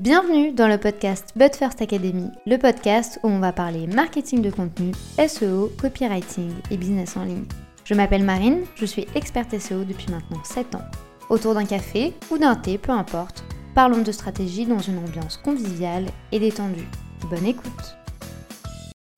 Bienvenue dans le podcast But First Academy, le podcast où on va parler marketing de contenu, SEO, copywriting et business en ligne. Je m'appelle Marine, je suis experte SEO depuis maintenant 7 ans. Autour d'un café ou d'un thé, peu importe, parlons de stratégie dans une ambiance conviviale et détendue. Bonne écoute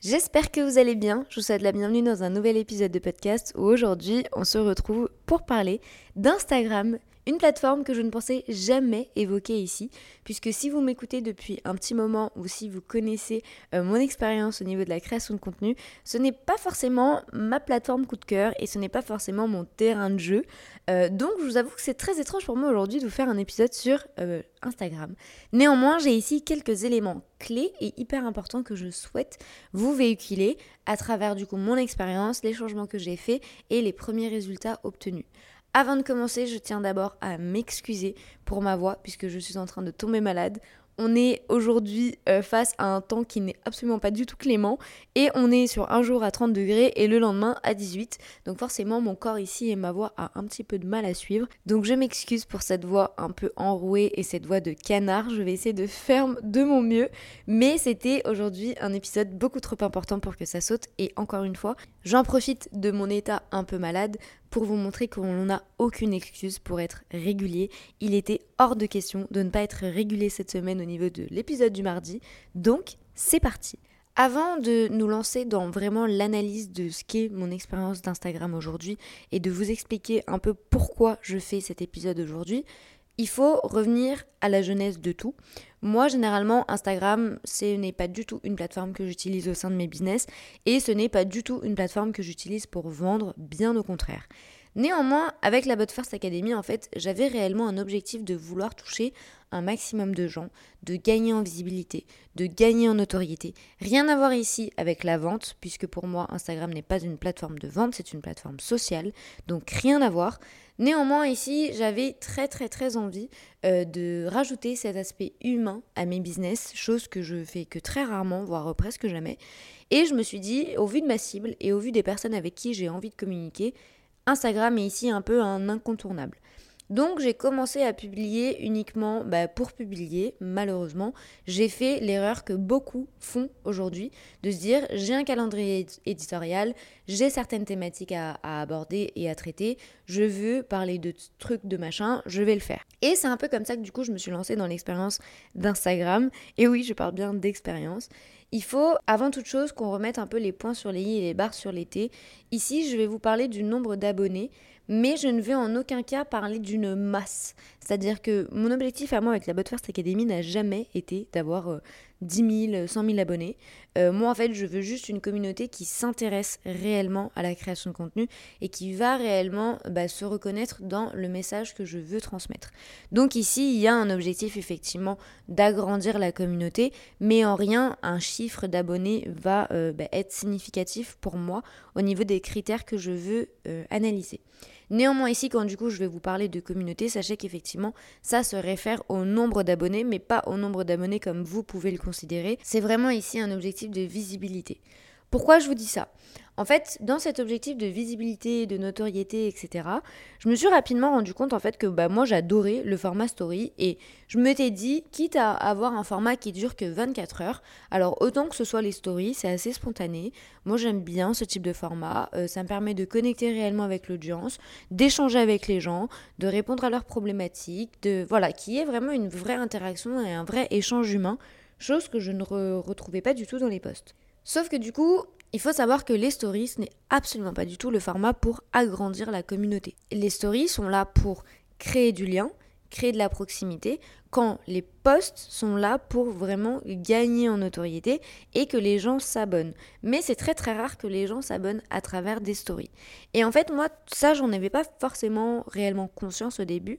J'espère que vous allez bien. Je vous souhaite la bienvenue dans un nouvel épisode de podcast où aujourd'hui on se retrouve pour parler d'Instagram, une plateforme que je ne pensais jamais évoquer ici, puisque si vous m'écoutez depuis un petit moment ou si vous connaissez euh, mon expérience au niveau de la création de contenu, ce n'est pas forcément ma plateforme coup de cœur et ce n'est pas forcément mon terrain de jeu. Euh, donc je vous avoue que c'est très étrange pour moi aujourd'hui de vous faire un épisode sur euh, Instagram. Néanmoins, j'ai ici quelques éléments clés et hyper importants que je souhaite vous véhiculer à travers du coup mon expérience, les changements que j'ai faits et les premiers résultats obtenus. Avant de commencer, je tiens d'abord à m'excuser pour ma voix puisque je suis en train de tomber malade. On est aujourd'hui euh, face à un temps qui n'est absolument pas du tout clément et on est sur un jour à 30 degrés et le lendemain à 18. Donc forcément mon corps ici et ma voix a un petit peu de mal à suivre. Donc je m'excuse pour cette voix un peu enrouée et cette voix de canard. Je vais essayer de faire de mon mieux. Mais c'était aujourd'hui un épisode beaucoup trop important pour que ça saute et encore une fois, j'en profite de mon état un peu malade pour vous montrer qu'on n'a aucune excuse pour être régulier. Il était hors de question de ne pas être régulier cette semaine au niveau de l'épisode du mardi. Donc, c'est parti. Avant de nous lancer dans vraiment l'analyse de ce qu'est mon expérience d'Instagram aujourd'hui et de vous expliquer un peu pourquoi je fais cet épisode aujourd'hui, il faut revenir à la jeunesse de tout. Moi, généralement, Instagram, ce n'est pas du tout une plateforme que j'utilise au sein de mes business et ce n'est pas du tout une plateforme que j'utilise pour vendre, bien au contraire. Néanmoins, avec la But First Academy, en fait, j'avais réellement un objectif de vouloir toucher un maximum de gens, de gagner en visibilité, de gagner en notoriété. Rien à voir ici avec la vente, puisque pour moi, Instagram n'est pas une plateforme de vente, c'est une plateforme sociale, donc rien à voir. Néanmoins, ici, j'avais très très très envie euh, de rajouter cet aspect humain à mes business, chose que je fais que très rarement, voire presque jamais. Et je me suis dit, au vu de ma cible et au vu des personnes avec qui j'ai envie de communiquer, Instagram est ici un peu un incontournable. Donc j'ai commencé à publier uniquement bah, pour publier, malheureusement. J'ai fait l'erreur que beaucoup font aujourd'hui, de se dire j'ai un calendrier éditorial, j'ai certaines thématiques à, aborder et à traiter, je veux parler de trucs, de machin, je vais le faire. Et c'est un peu comme ça que du coup je me suis lancée dans l'expérience d'Instagram. Et oui, je parle bien d'expérience. Il faut avant toute chose qu'on remette un peu les points sur les i et les barres sur les t. Ici, je vais vous parler du nombre d'abonnés mais je ne vais en aucun cas parler d'une masse. C'est-à-dire que mon objectif à moi avec la But First Academy n'a jamais été d'avoir 10 000, 100 000 abonnés. Euh, moi, en fait, je veux juste une communauté qui s'intéresse réellement à la création de contenu et qui va réellement bah, se reconnaître dans le message que je veux transmettre. Donc ici, il y a un objectif effectivement d'agrandir la communauté, mais en rien un chiffre d'abonnés va euh, bah, être significatif pour moi au niveau des critères que je veux euh, analyser. Néanmoins ici, quand du coup je vais vous parler de communauté, sachez qu'effectivement ça se réfère au nombre d'abonnés, mais pas au nombre d'abonnés comme vous pouvez le considérer. C'est vraiment ici un objectif de visibilité. Pourquoi je vous dis ça? En fait, dans cet objectif de visibilité, de notoriété, etc., je me suis rapidement rendu compte en fait que bah, moi j'adorais le format story et je m'étais dit, quitte à avoir un format qui dure que 24 heures, alors autant que ce soit les stories, c'est assez spontané. Moi j'aime bien ce type de format, euh, ça me permet de connecter réellement avec l'audience, d'échanger avec les gens, de répondre à leurs problématiques, de voilà, qui est vraiment une vraie interaction et un vrai échange humain, chose que je ne retrouvais pas du tout dans les posts. Sauf que du coup, il faut savoir que les stories, ce n'est absolument pas du tout le format pour agrandir la communauté. Les stories sont là pour créer du lien, créer de la proximité, quand les posts sont là pour vraiment gagner en notoriété et que les gens s'abonnent. Mais c'est très très rare que les gens s'abonnent à travers des stories. Et en fait, moi, ça, j'en avais pas forcément réellement conscience au début.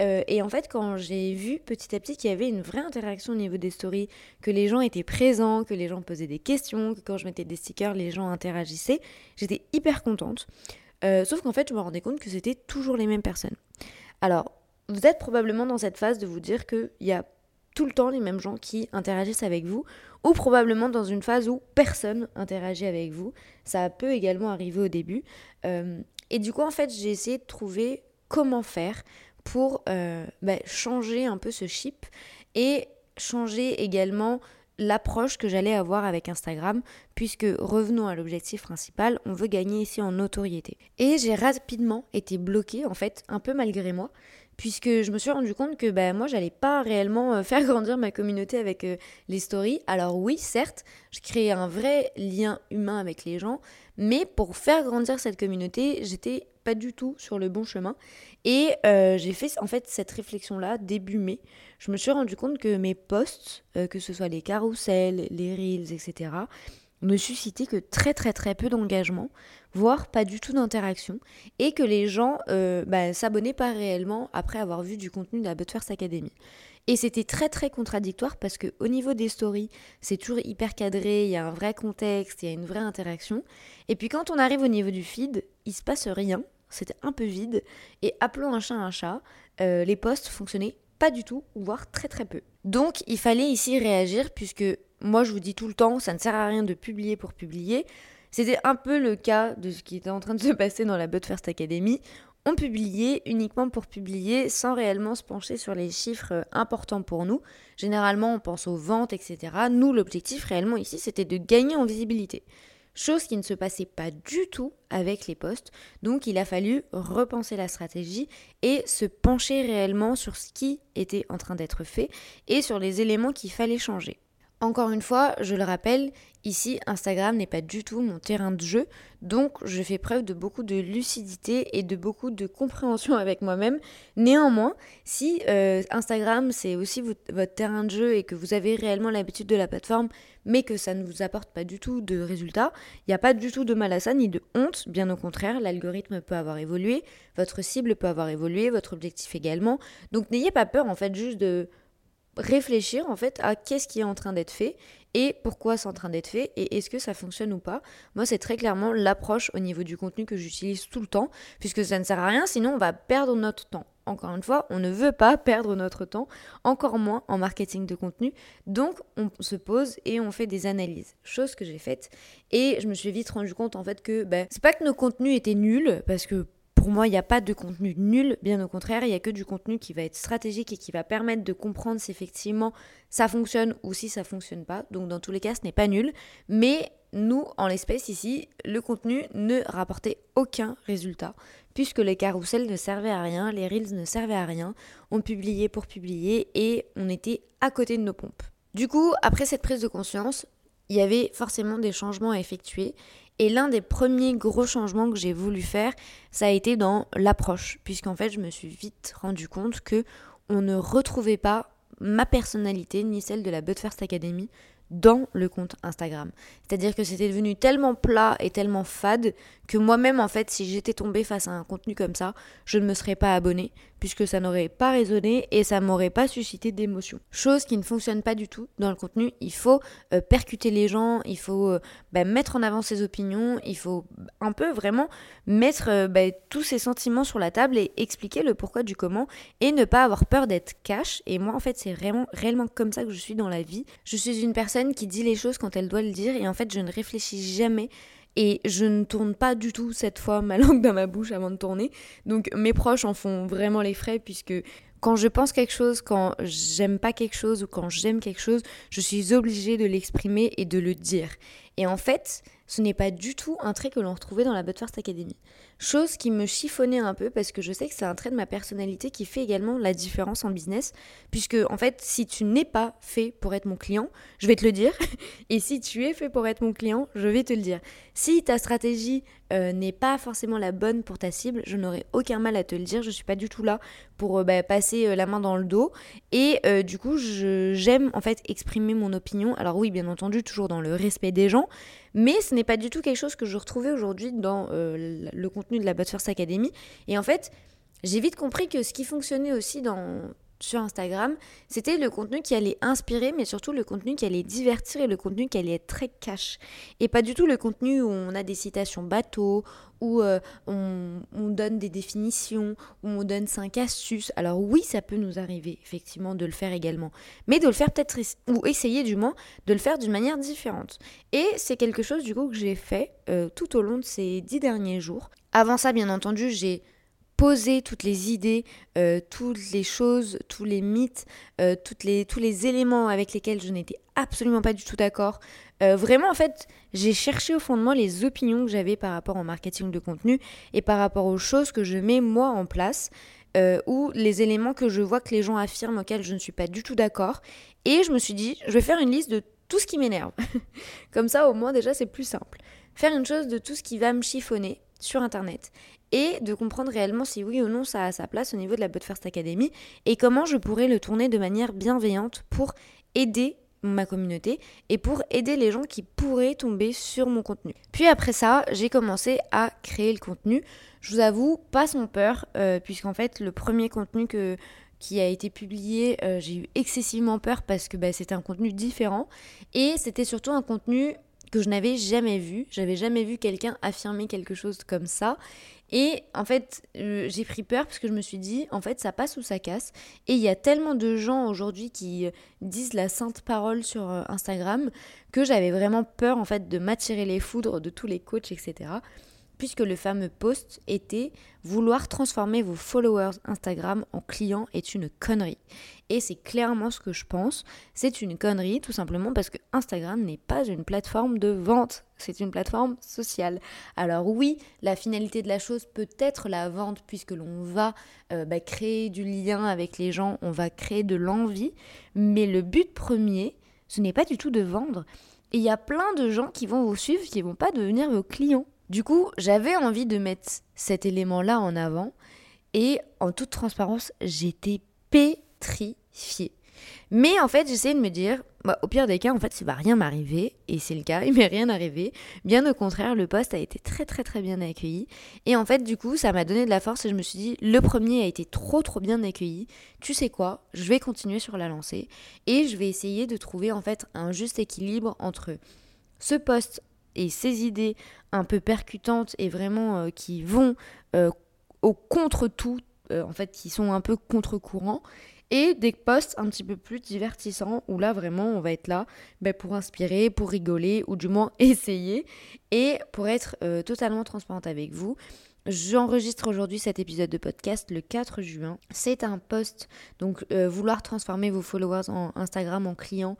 Euh, et en fait, quand j'ai vu petit à petit qu'il y avait une vraie interaction au niveau des stories, que les gens étaient présents, que les gens posaient des questions, que quand je mettais des stickers, les gens interagissaient, j'étais hyper contente. Euh, sauf qu'en fait, je me rendais compte que c'était toujours les mêmes personnes. Alors, vous êtes probablement dans cette phase de vous dire qu'il y a tout le temps les mêmes gens qui interagissent avec vous, ou probablement dans une phase où personne interagit avec vous. Ça peut également arriver au début. Euh, et du coup, en fait, j'ai essayé de trouver comment faire pour euh, bah, changer un peu ce chip et changé également l'approche que j'allais avoir avec Instagram, puisque revenons à l'objectif principal, on veut gagner ici en notoriété. Et j'ai rapidement été bloquée, en fait, un peu malgré moi, puisque je me suis rendu compte que ben, moi, j'allais pas réellement euh, faire grandir ma communauté avec euh, les stories. Alors oui, certes, je créais un vrai lien humain avec les gens, mais pour faire grandir cette communauté, j'étais pas du tout sur le bon chemin. Et euh, j'ai fait en fait cette réflexion-là début mai. Je me suis rendu compte que mes posts, euh, que ce soit les carousels, les reels, etc., ne suscitaient que très très très peu d'engagement, voire pas du tout d'interaction, et que les gens euh, bah, s'abonnaient pas réellement après avoir vu du contenu de la But Academy. Et c'était très très contradictoire parce que au niveau des stories, c'est toujours hyper cadré, il y a un vrai contexte, il y a une vraie interaction. Et puis quand on arrive au niveau du feed, il se passe rien, c'était un peu vide. Et appelons un chat un chat, euh, les posts fonctionnaient pas du tout, voire très très peu. Donc il fallait ici réagir puisque moi je vous dis tout le temps, ça ne sert à rien de publier pour publier. C'était un peu le cas de ce qui était en train de se passer dans la But First Academy. On publiait uniquement pour publier sans réellement se pencher sur les chiffres euh, importants pour nous. Généralement, on pense aux ventes, etc. Nous, l'objectif réellement ici, c'était de gagner en visibilité. Chose qui ne se passait pas du tout avec les posts. Donc il a fallu repenser la stratégie et se pencher réellement sur ce qui était en train d'être fait et sur les éléments qu'il fallait changer. Encore une fois, je le rappelle, ici Instagram n'est pas du tout mon terrain de jeu, donc je fais preuve de beaucoup de lucidité et de beaucoup de compréhension avec moi-même. Néanmoins, si euh, Instagram c'est aussi votre terrain de jeu et que vous avez réellement l'habitude de la plateforme, mais que ça ne vous apporte pas du tout de résultats, il n'y a pas du tout de mal à ça ni de honte, bien au contraire, l'algorithme peut avoir évolué, votre cible peut avoir évolué, votre objectif également, donc n'ayez pas peur en fait juste de réfléchir en fait à qu'est-ce qui est en train d'être fait et pourquoi c'est en train d'être fait et est-ce que ça fonctionne ou pas. Moi, c'est très clairement l'approche au niveau du contenu que j'utilise tout le temps, puisque ça ne sert à rien, sinon on va perdre notre temps. Encore une fois, on ne veut pas perdre notre temps, encore moins en marketing de contenu. Donc, on se pose et on fait des analyses, chose que j'ai faite. Et je me suis vite rendu compte en fait que ben, c'est pas que nos contenus étaient nuls, parce que pour moi, il n'y a pas de contenu nul, bien au contraire, il n'y a que du contenu qui va être stratégique et qui va permettre de comprendre si effectivement ça fonctionne ou si ça fonctionne pas. Donc dans tous les cas, ce n'est pas nul, mais nous, en l'espèce ici, le contenu ne rapportait aucun résultat, puisque les carousels ne servaient à rien, les reels ne servaient à rien, on publiait pour publier et on était à côté de nos pompes. Du coup, après cette prise de conscience, il y avait forcément des changements à effectuer et l'un des premiers gros changements que j'ai voulu faire, ça a été dans l'approche, puisqu'en fait, je me suis vite rendu compte que on ne retrouvait pas ma personnalité ni celle de la But First Academy dans le compte Instagram. C'est-à-dire que c'était devenu tellement plat et tellement fade que moi-même, en fait, si j'étais tombée face à un contenu comme ça, je ne me serais pas abonnée, puisque ça n'aurait pas résonné et ça m'aurait pas suscité d'émotion. Chose qui ne fonctionne pas du tout dans le contenu. Il faut euh, percuter les gens, il faut euh, bah, mettre en avant ses opinions, il faut un peu vraiment mettre euh, bah, tous ses sentiments sur la table et expliquer le pourquoi du comment et ne pas avoir peur d'être cash. Et moi, en fait, c'est vraiment réellement comme ça que je suis dans la vie. Je suis une personne qui dit les choses quand elle doit le dire et en fait, je ne réfléchis jamais et je ne tourne pas du tout cette fois ma langue dans ma bouche avant de tourner. Donc mes proches en font vraiment les frais puisque quand je pense quelque chose, quand j'aime pas quelque chose ou quand j'aime quelque chose, je suis obligée de l'exprimer et de le dire. Et en fait, ce n'est pas du tout un trait que l'on retrouvait dans la But Academy. Chose qui me chiffonnait un peu parce que je sais que c'est un trait de ma personnalité qui fait également la différence en business. Puisque, en fait, si tu n'es pas fait pour être mon client, je vais te le dire. Et si tu es fait pour être mon client, je vais te le dire. Si ta stratégie euh, n'est pas forcément la bonne pour ta cible, je n'aurai aucun mal à te le dire. Je suis pas du tout là pour euh, bah, passer euh, la main dans le dos. Et du coup, j'aime en fait exprimer mon opinion. Alors oui, bien entendu, toujours dans le respect des gens. Mais ce n'est pas du tout quelque chose que je retrouvais aujourd'hui dans le contenu de la First Academy. Et en fait, j'ai vite compris que ce qui fonctionnait aussi dans, sur Instagram, c'était le contenu qui allait inspirer, mais surtout le contenu qui allait divertir et le contenu qui allait être très cash. Et pas du tout le contenu où on a des citations bateaux, où euh, on, donne des définitions, où on donne cinq astuces. Alors oui, ça peut nous arriver effectivement de le faire également, mais de le faire peut-être, ou essayer du moins, de le faire d'une manière différente. Et c'est quelque chose du coup que j'ai fait euh, tout au long de ces dix derniers jours. Avant ça, bien entendu, j'ai poser toutes les idées, euh, toutes les choses, tous les mythes, euh, toutes les, tous les éléments avec lesquels je n'étais absolument pas du tout d'accord. Euh, vraiment, en fait, j'ai cherché au fondement les opinions que j'avais par rapport au marketing de contenu et par rapport aux choses que je mets moi en place. ou les éléments que je vois que les gens affirment auxquels je ne suis pas du tout d'accord. Et je me suis dit, je vais faire une liste de tout ce qui m'énerve. Comme ça, au moins, déjà, c'est plus simple. Faire une chose de tout ce qui va me chiffonner sur Internet et de comprendre réellement si oui ou non ça a sa place au niveau de la But First Academy et comment je pourrais le tourner de manière bienveillante pour aider ma communauté et pour aider les gens qui pourraient tomber sur mon contenu. Puis après ça, j'ai commencé à créer le contenu. Je vous avoue, pas sans peur, euh, puisqu'en fait, le premier contenu qui a été publié, euh, j'ai eu excessivement peur parce que bah, c'était un contenu différent et c'était surtout un contenu que je n'avais jamais vu. J'avais jamais vu quelqu'un affirmer quelque chose comme ça. Et en fait, euh, j'ai pris peur parce que je me suis dit, en fait, ça passe ou ça casse. Et il y a tellement de gens aujourd'hui qui euh, disent la sainte parole sur euh, Instagram que j'avais vraiment peur, en fait, de m'attirer les foudres de tous les coachs, etc puisque le fameux post était vouloir transformer vos followers Instagram en clients est une connerie. Et c'est clairement ce que je pense. C'est une connerie tout simplement parce que Instagram n'est pas une plateforme de vente, c'est une plateforme sociale. Alors oui, la finalité de la chose peut être la vente puisque l'on va euh, bah, créer du lien avec les gens, on va créer de l'envie, mais le but premier, ce n'est pas du tout de vendre. Et il y a plein de gens qui vont vous suivre qui ne vont pas devenir vos clients. Du coup, j'avais envie de mettre cet élément-là en avant et en toute transparence, j'étais pétrifiée. Mais en fait, j'essayais de me dire, bah, au pire des cas, en fait, il va rien m'arriver. Et c'est le cas, il m'est rien arrivé. Bien au contraire, le poste a été très très très bien accueilli. Et en fait, du coup, ça m'a donné de la force et je me suis dit, le premier a été trop trop bien accueilli. Tu sais quoi Je vais continuer sur la lancée. Et je vais essayer de trouver en fait un juste équilibre entre ce poste et ces idées un peu percutantes et vraiment euh, qui vont euh, au contre-tout, euh, en fait, qui sont un peu contre-courant, et des posts un petit peu plus divertissants où là vraiment on va être là ben, pour inspirer, pour rigoler ou du moins essayer et pour être totalement transparente avec vous. J'enregistre aujourd'hui cet épisode de podcast le 4 juin. C'est un post, donc vouloir transformer vos followers en Instagram en clients.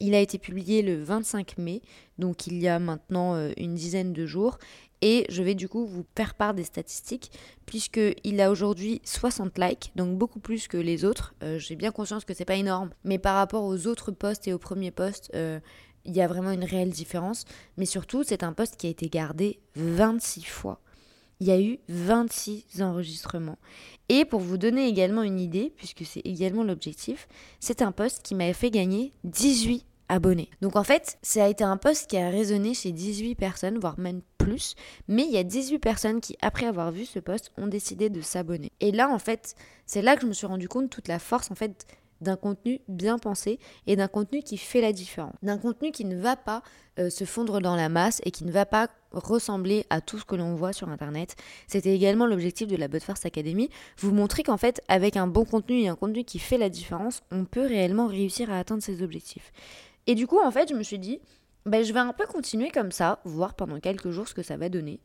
Il a été publié le 25 mai, donc il y a maintenant euh, une dizaine de jours. Et je vais du coup vous faire part des statistiques, puisqu'il a aujourd'hui 60 likes, donc beaucoup plus que les autres. Euh, j'ai bien conscience que c'est pas énorme, mais par rapport aux autres posts et aux premiers posts, euh, il y a vraiment une réelle différence. Mais surtout, c'est un post qui a été gardé 26 fois. Il y a eu 26 enregistrements. Et pour vous donner également une idée, puisque c'est également l'objectif, c'est un post qui m'avait fait gagner 18 Donc en fait, ça a été un post qui a résonné chez 18 personnes, voire même plus, mais il y a 18 personnes qui, après avoir vu ce post, ont décidé de s'abonner. Et là, en fait, c'est là que je me suis rendu compte toute la force, en fait, d'un contenu bien pensé et d'un contenu qui fait la différence. D'un contenu qui ne va pas euh, se fondre dans la masse et qui ne va pas ressembler à tout ce que l'on voit sur internet. C'était également l'objectif de la But First Academy, vous montrer qu'en fait avec un bon contenu et un contenu qui fait la différence, on peut réellement réussir à atteindre ses objectifs. Et du coup, en fait, je me suis dit, ben, je vais un peu continuer comme ça, voir pendant quelques jours ce que ça va donner.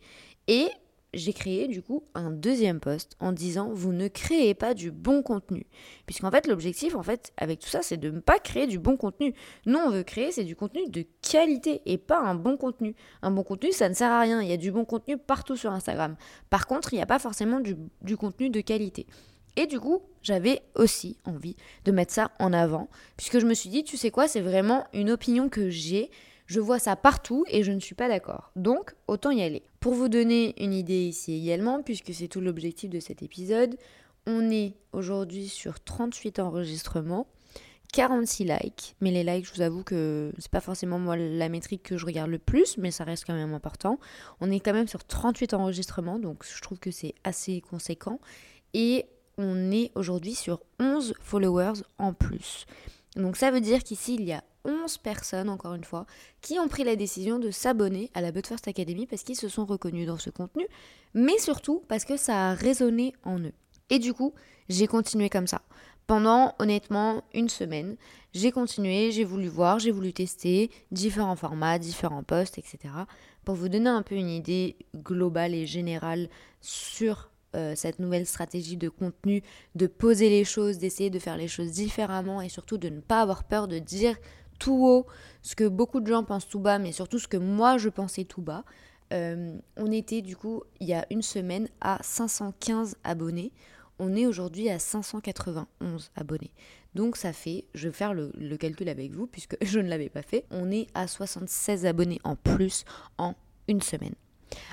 Et j'ai créé du coup un deuxième post en disant vous ne créez pas du bon contenu. Puisqu'en fait l'objectif en fait avec tout ça c'est de ne pas créer du bon contenu. Nous on veut créer c'est du contenu de qualité et pas un bon contenu. Un bon contenu ça ne sert à rien, il y a du bon contenu partout sur Instagram. Par contre il n'y a pas forcément du, du contenu de qualité. Et du coup, j'avais aussi envie de mettre ça en avant, puisque je me suis dit, tu sais quoi, c'est vraiment une opinion que j'ai, je vois ça partout et je ne suis pas d'accord. Donc, autant y aller. Pour vous donner une idée ici également, puisque c'est tout l'objectif de cet épisode, on est aujourd'hui sur 38 enregistrements, 46 likes, mais les likes, je vous avoue que c'est pas forcément moi la métrique que je regarde le plus, mais ça reste quand même important. On est quand même sur 38 enregistrements, donc je trouve que c'est assez conséquent. Et on est aujourd'hui sur 11 followers en plus. Donc ça veut dire qu'ici, il y a 11 personnes, encore une fois, qui ont pris la décision de s'abonner à la But First Academy parce qu'ils se sont reconnus dans ce contenu, mais surtout parce que ça a résonné en eux. Et du coup, j'ai continué comme ça. Pendant honnêtement une semaine, j'ai continué, j'ai voulu voir, j'ai voulu tester différents formats, différents posts, etc. Pour vous donner un peu une idée globale et générale sur euh, cette nouvelle stratégie de contenu, de poser les choses, d'essayer de faire les choses différemment et surtout de ne pas avoir peur de dire tout haut ce que beaucoup de gens pensent tout bas, mais surtout ce que moi je pensais tout bas. Euh, on était du coup il y a une semaine à 515 abonnés. On est aujourd'hui à 591 abonnés. Donc ça fait, je vais faire le, le calcul avec vous puisque je ne l'avais pas fait, on est à 76 abonnés en plus en une semaine.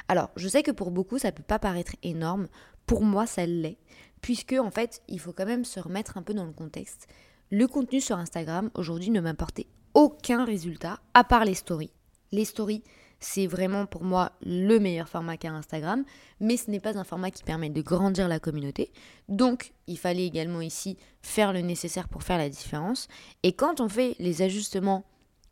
Alors, je sais que pour beaucoup, ça peut pas paraître énorme. Pour moi, ça l'est. Puisque, en fait, il faut quand même se remettre un peu dans le contexte. Le contenu sur Instagram, aujourd'hui, ne m'apportait aucun résultat, à part les stories. Les stories, c'est vraiment pour moi le meilleur format qu'a Instagram, mais ce n'est pas un format qui permet de grandir la communauté. Donc, il fallait également ici faire le nécessaire pour faire la différence. Et quand on fait les ajustements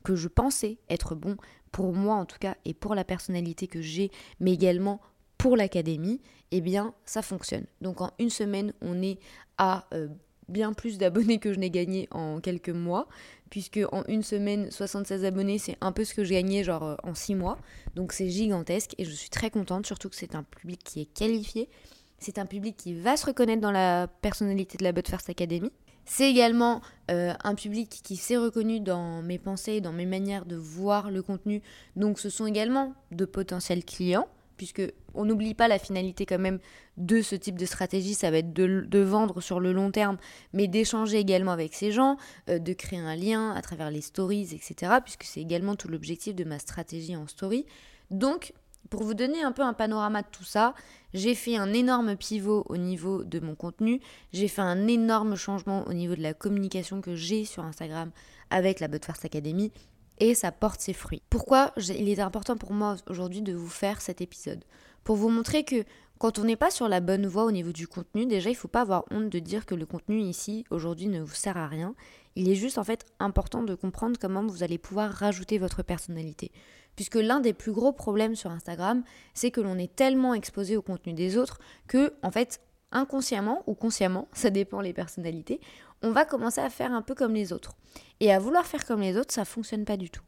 que je pensais être bons pour moi en tout cas et pour la personnalité que j'ai, mais également pour l'académie, eh bien ça fonctionne. Donc en une semaine, on est à euh, bien plus d'abonnés que je n'ai gagné en quelques mois, puisque en une semaine, 76 abonnés, c'est un peu ce que j'ai gagné genre euh, en six mois. Donc c'est gigantesque et je suis très contente, surtout que c'est un public qui est qualifié. C'est un public qui va se reconnaître dans la personnalité de la But First Academy. C'est également euh, un public qui s'est reconnu dans mes pensées, dans mes manières de voir le contenu. Donc ce sont également de potentiels clients, puisque on n'oublie pas la finalité quand même de ce type de stratégie, ça va être de, vendre sur le long terme, mais d'échanger également avec ces gens, euh, de créer un lien à travers les stories, etc., puisque c'est également tout l'objectif de ma stratégie en story. Donc pour vous donner un peu un panorama de tout ça, j'ai fait un énorme pivot au niveau de mon contenu, j'ai fait un énorme changement au niveau de la communication que j'ai sur Instagram avec la But Academy et ça porte ses fruits. Pourquoi il est important pour moi aujourd'hui de vous faire cet épisode? Pour vous montrer que quand on n'est pas sur la bonne voie au niveau du contenu, déjà il ne faut pas avoir honte de dire que le contenu ici aujourd'hui ne vous sert à rien. Il est juste en fait important de comprendre comment vous allez pouvoir rajouter votre personnalité. Puisque l'un des plus gros problèmes sur Instagram, c'est que l'on est tellement exposé au contenu des autres que, en fait, inconsciemment ou consciemment, ça dépend les personnalités, on va commencer à faire un peu comme les autres. Et à vouloir faire comme les autres, ça fonctionne pas du tout.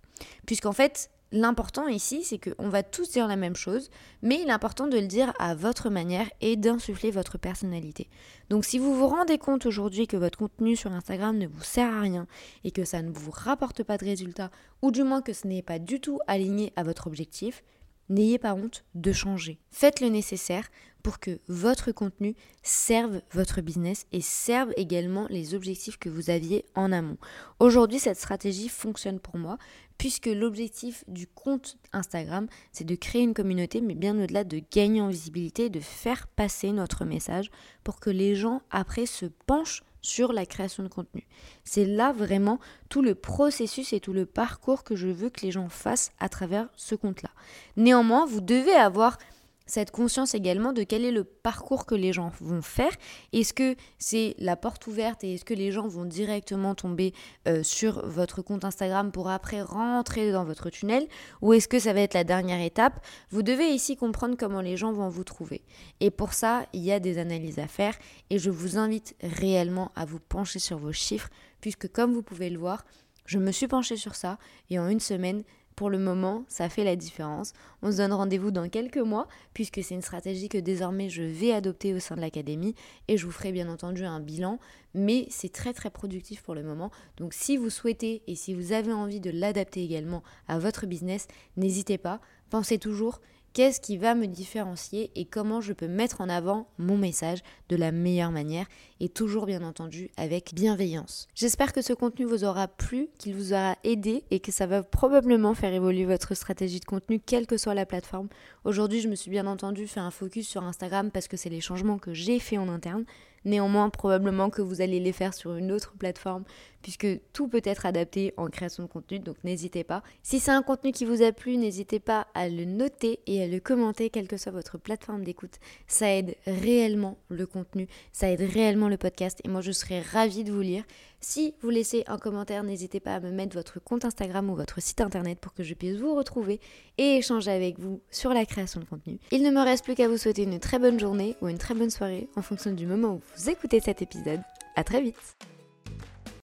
Puisqu'en fait, L'important ici, c'est qu'on va tous dire la même chose, mais il est important de le dire à votre manière et d'insuffler votre personnalité. Donc si vous vous rendez compte aujourd'hui que votre contenu sur Instagram ne vous sert à rien et que ça ne vous rapporte pas de résultats, ou du moins que ce n'est pas du tout aligné à votre objectif, n'ayez pas honte de changer. Faites le nécessaire pour que votre contenu serve votre business et serve également les objectifs que vous aviez en amont. Aujourd'hui, cette stratégie fonctionne pour moi puisque l'objectif du compte Instagram, c'est de créer une communauté, mais bien au-delà de gagner en visibilité, de faire passer notre message pour que les gens après se penchent sur la création de contenu. C'est là vraiment tout le processus et tout le parcours que je veux que les gens fassent à travers ce compte-là. Néanmoins, vous devez avoir cette conscience également de quel est le parcours que les gens vont faire. Est-ce que c'est la porte ouverte et est-ce que les gens vont directement tomber euh, sur votre compte Instagram pour après rentrer dans votre tunnel ou est-ce que ça va être la dernière étape? Vous devez ici comprendre comment les gens vont vous trouver. Et pour ça, il y a des analyses à faire et je vous invite réellement à vous pencher sur vos chiffres puisque comme vous pouvez le voir, je me suis penchée sur ça et en une semaine, pour le moment, ça fait la différence. On se donne rendez-vous dans quelques mois, puisque c'est une stratégie que désormais je vais adopter au sein de l'académie, et je vous ferai bien entendu un bilan, mais c'est très très productif pour le moment. Donc si vous souhaitez et si vous avez envie de l'adapter également à votre business, n'hésitez pas. Pensez toujours qu'est-ce qui va me différencier et comment je peux mettre en avant mon message de la meilleure manière et toujours bien entendu avec bienveillance. J'espère que ce contenu vous aura plu, qu'il vous aura aidé et que ça va probablement faire évoluer votre stratégie de contenu quelle que soit la plateforme. Aujourd'hui, je me suis bien entendu fait un focus sur Instagram parce que c'est les changements que j'ai fait en interne. Néanmoins, probablement que vous allez les faire sur une autre plateforme, puisque tout peut être adapté en création de contenu, donc n'hésitez pas. Si c'est un contenu qui vous a plu, n'hésitez pas à le noter et à le commenter, quelle que soit votre plateforme d'écoute. Ça aide réellement le contenu, ça aide réellement le podcast, et moi je serais ravie de vous lire. Si vous laissez un commentaire, n'hésitez pas à me mettre votre compte Instagram ou votre site internet pour que je puisse vous retrouver et échanger avec vous sur la création de contenu. Il ne me reste plus qu'à vous souhaiter une très bonne journée ou une très bonne soirée en fonction du moment où vous écoutez cet épisode. À très vite